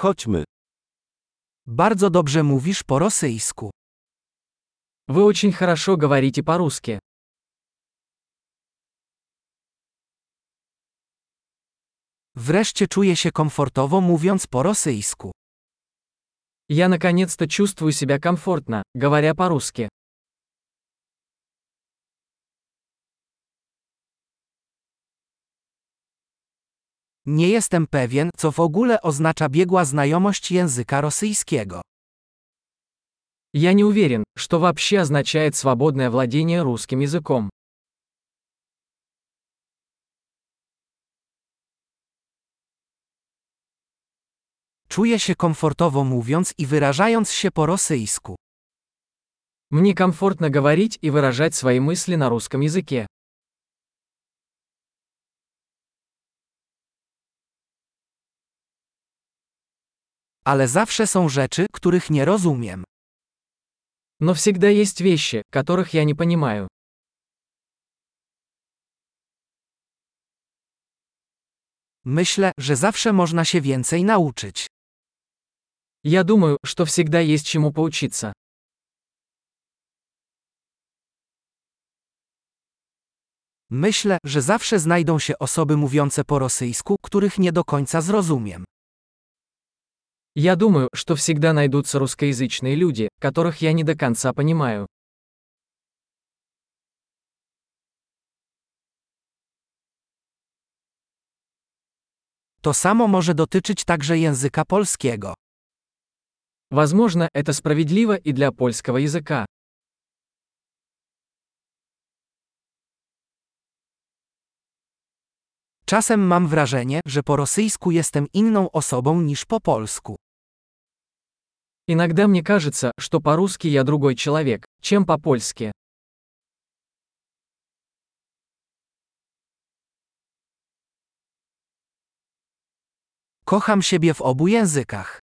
Chodźmy. Bardzo dobrze mówisz po rosyjsku. Вы очень хорошо говорите по-русски. Wreszcie czuję się komfortowo mówiąc po rosyjsku. Я наконец-то чувствую себя комфортно, говоря по-русски. Nie jestem pewien, co w ogóle oznacza biegła znajomość języka rosyjskiego. Я не уверен, что вообще означает свободное владение русским языком. Czuję się komfortowo mówiąc i wyrażając się po rosyjsku. Мне комфортно говорить и выражать свои мысли на русском языке. Ale zawsze są rzeczy, których nie rozumiem. Но всегда есть вещи, которых я не понимаю. Myślę, że zawsze można się więcej nauczyć. Я думаю, что всегда есть чему поучиться. Myślę, że zawsze znajdą się osoby mówiące po rosyjsku, których nie do końca zrozumiem. Я думаю, что всегда найдутся русскоязычные люди, которых я не до конца понимаю. To samo może dotyczyć także języka polskiego. Возможно, это справедливо и для польского языка. Czasem mam wrażenie, że po rosyjsku jestem inną osobą niż po polsku. Иногда мне кажется, что по-русски я другой человек, чем по-польски. Kocham siebie w obu językach.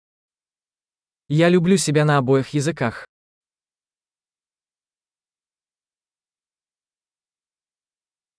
Я люблю себя на обоих языках.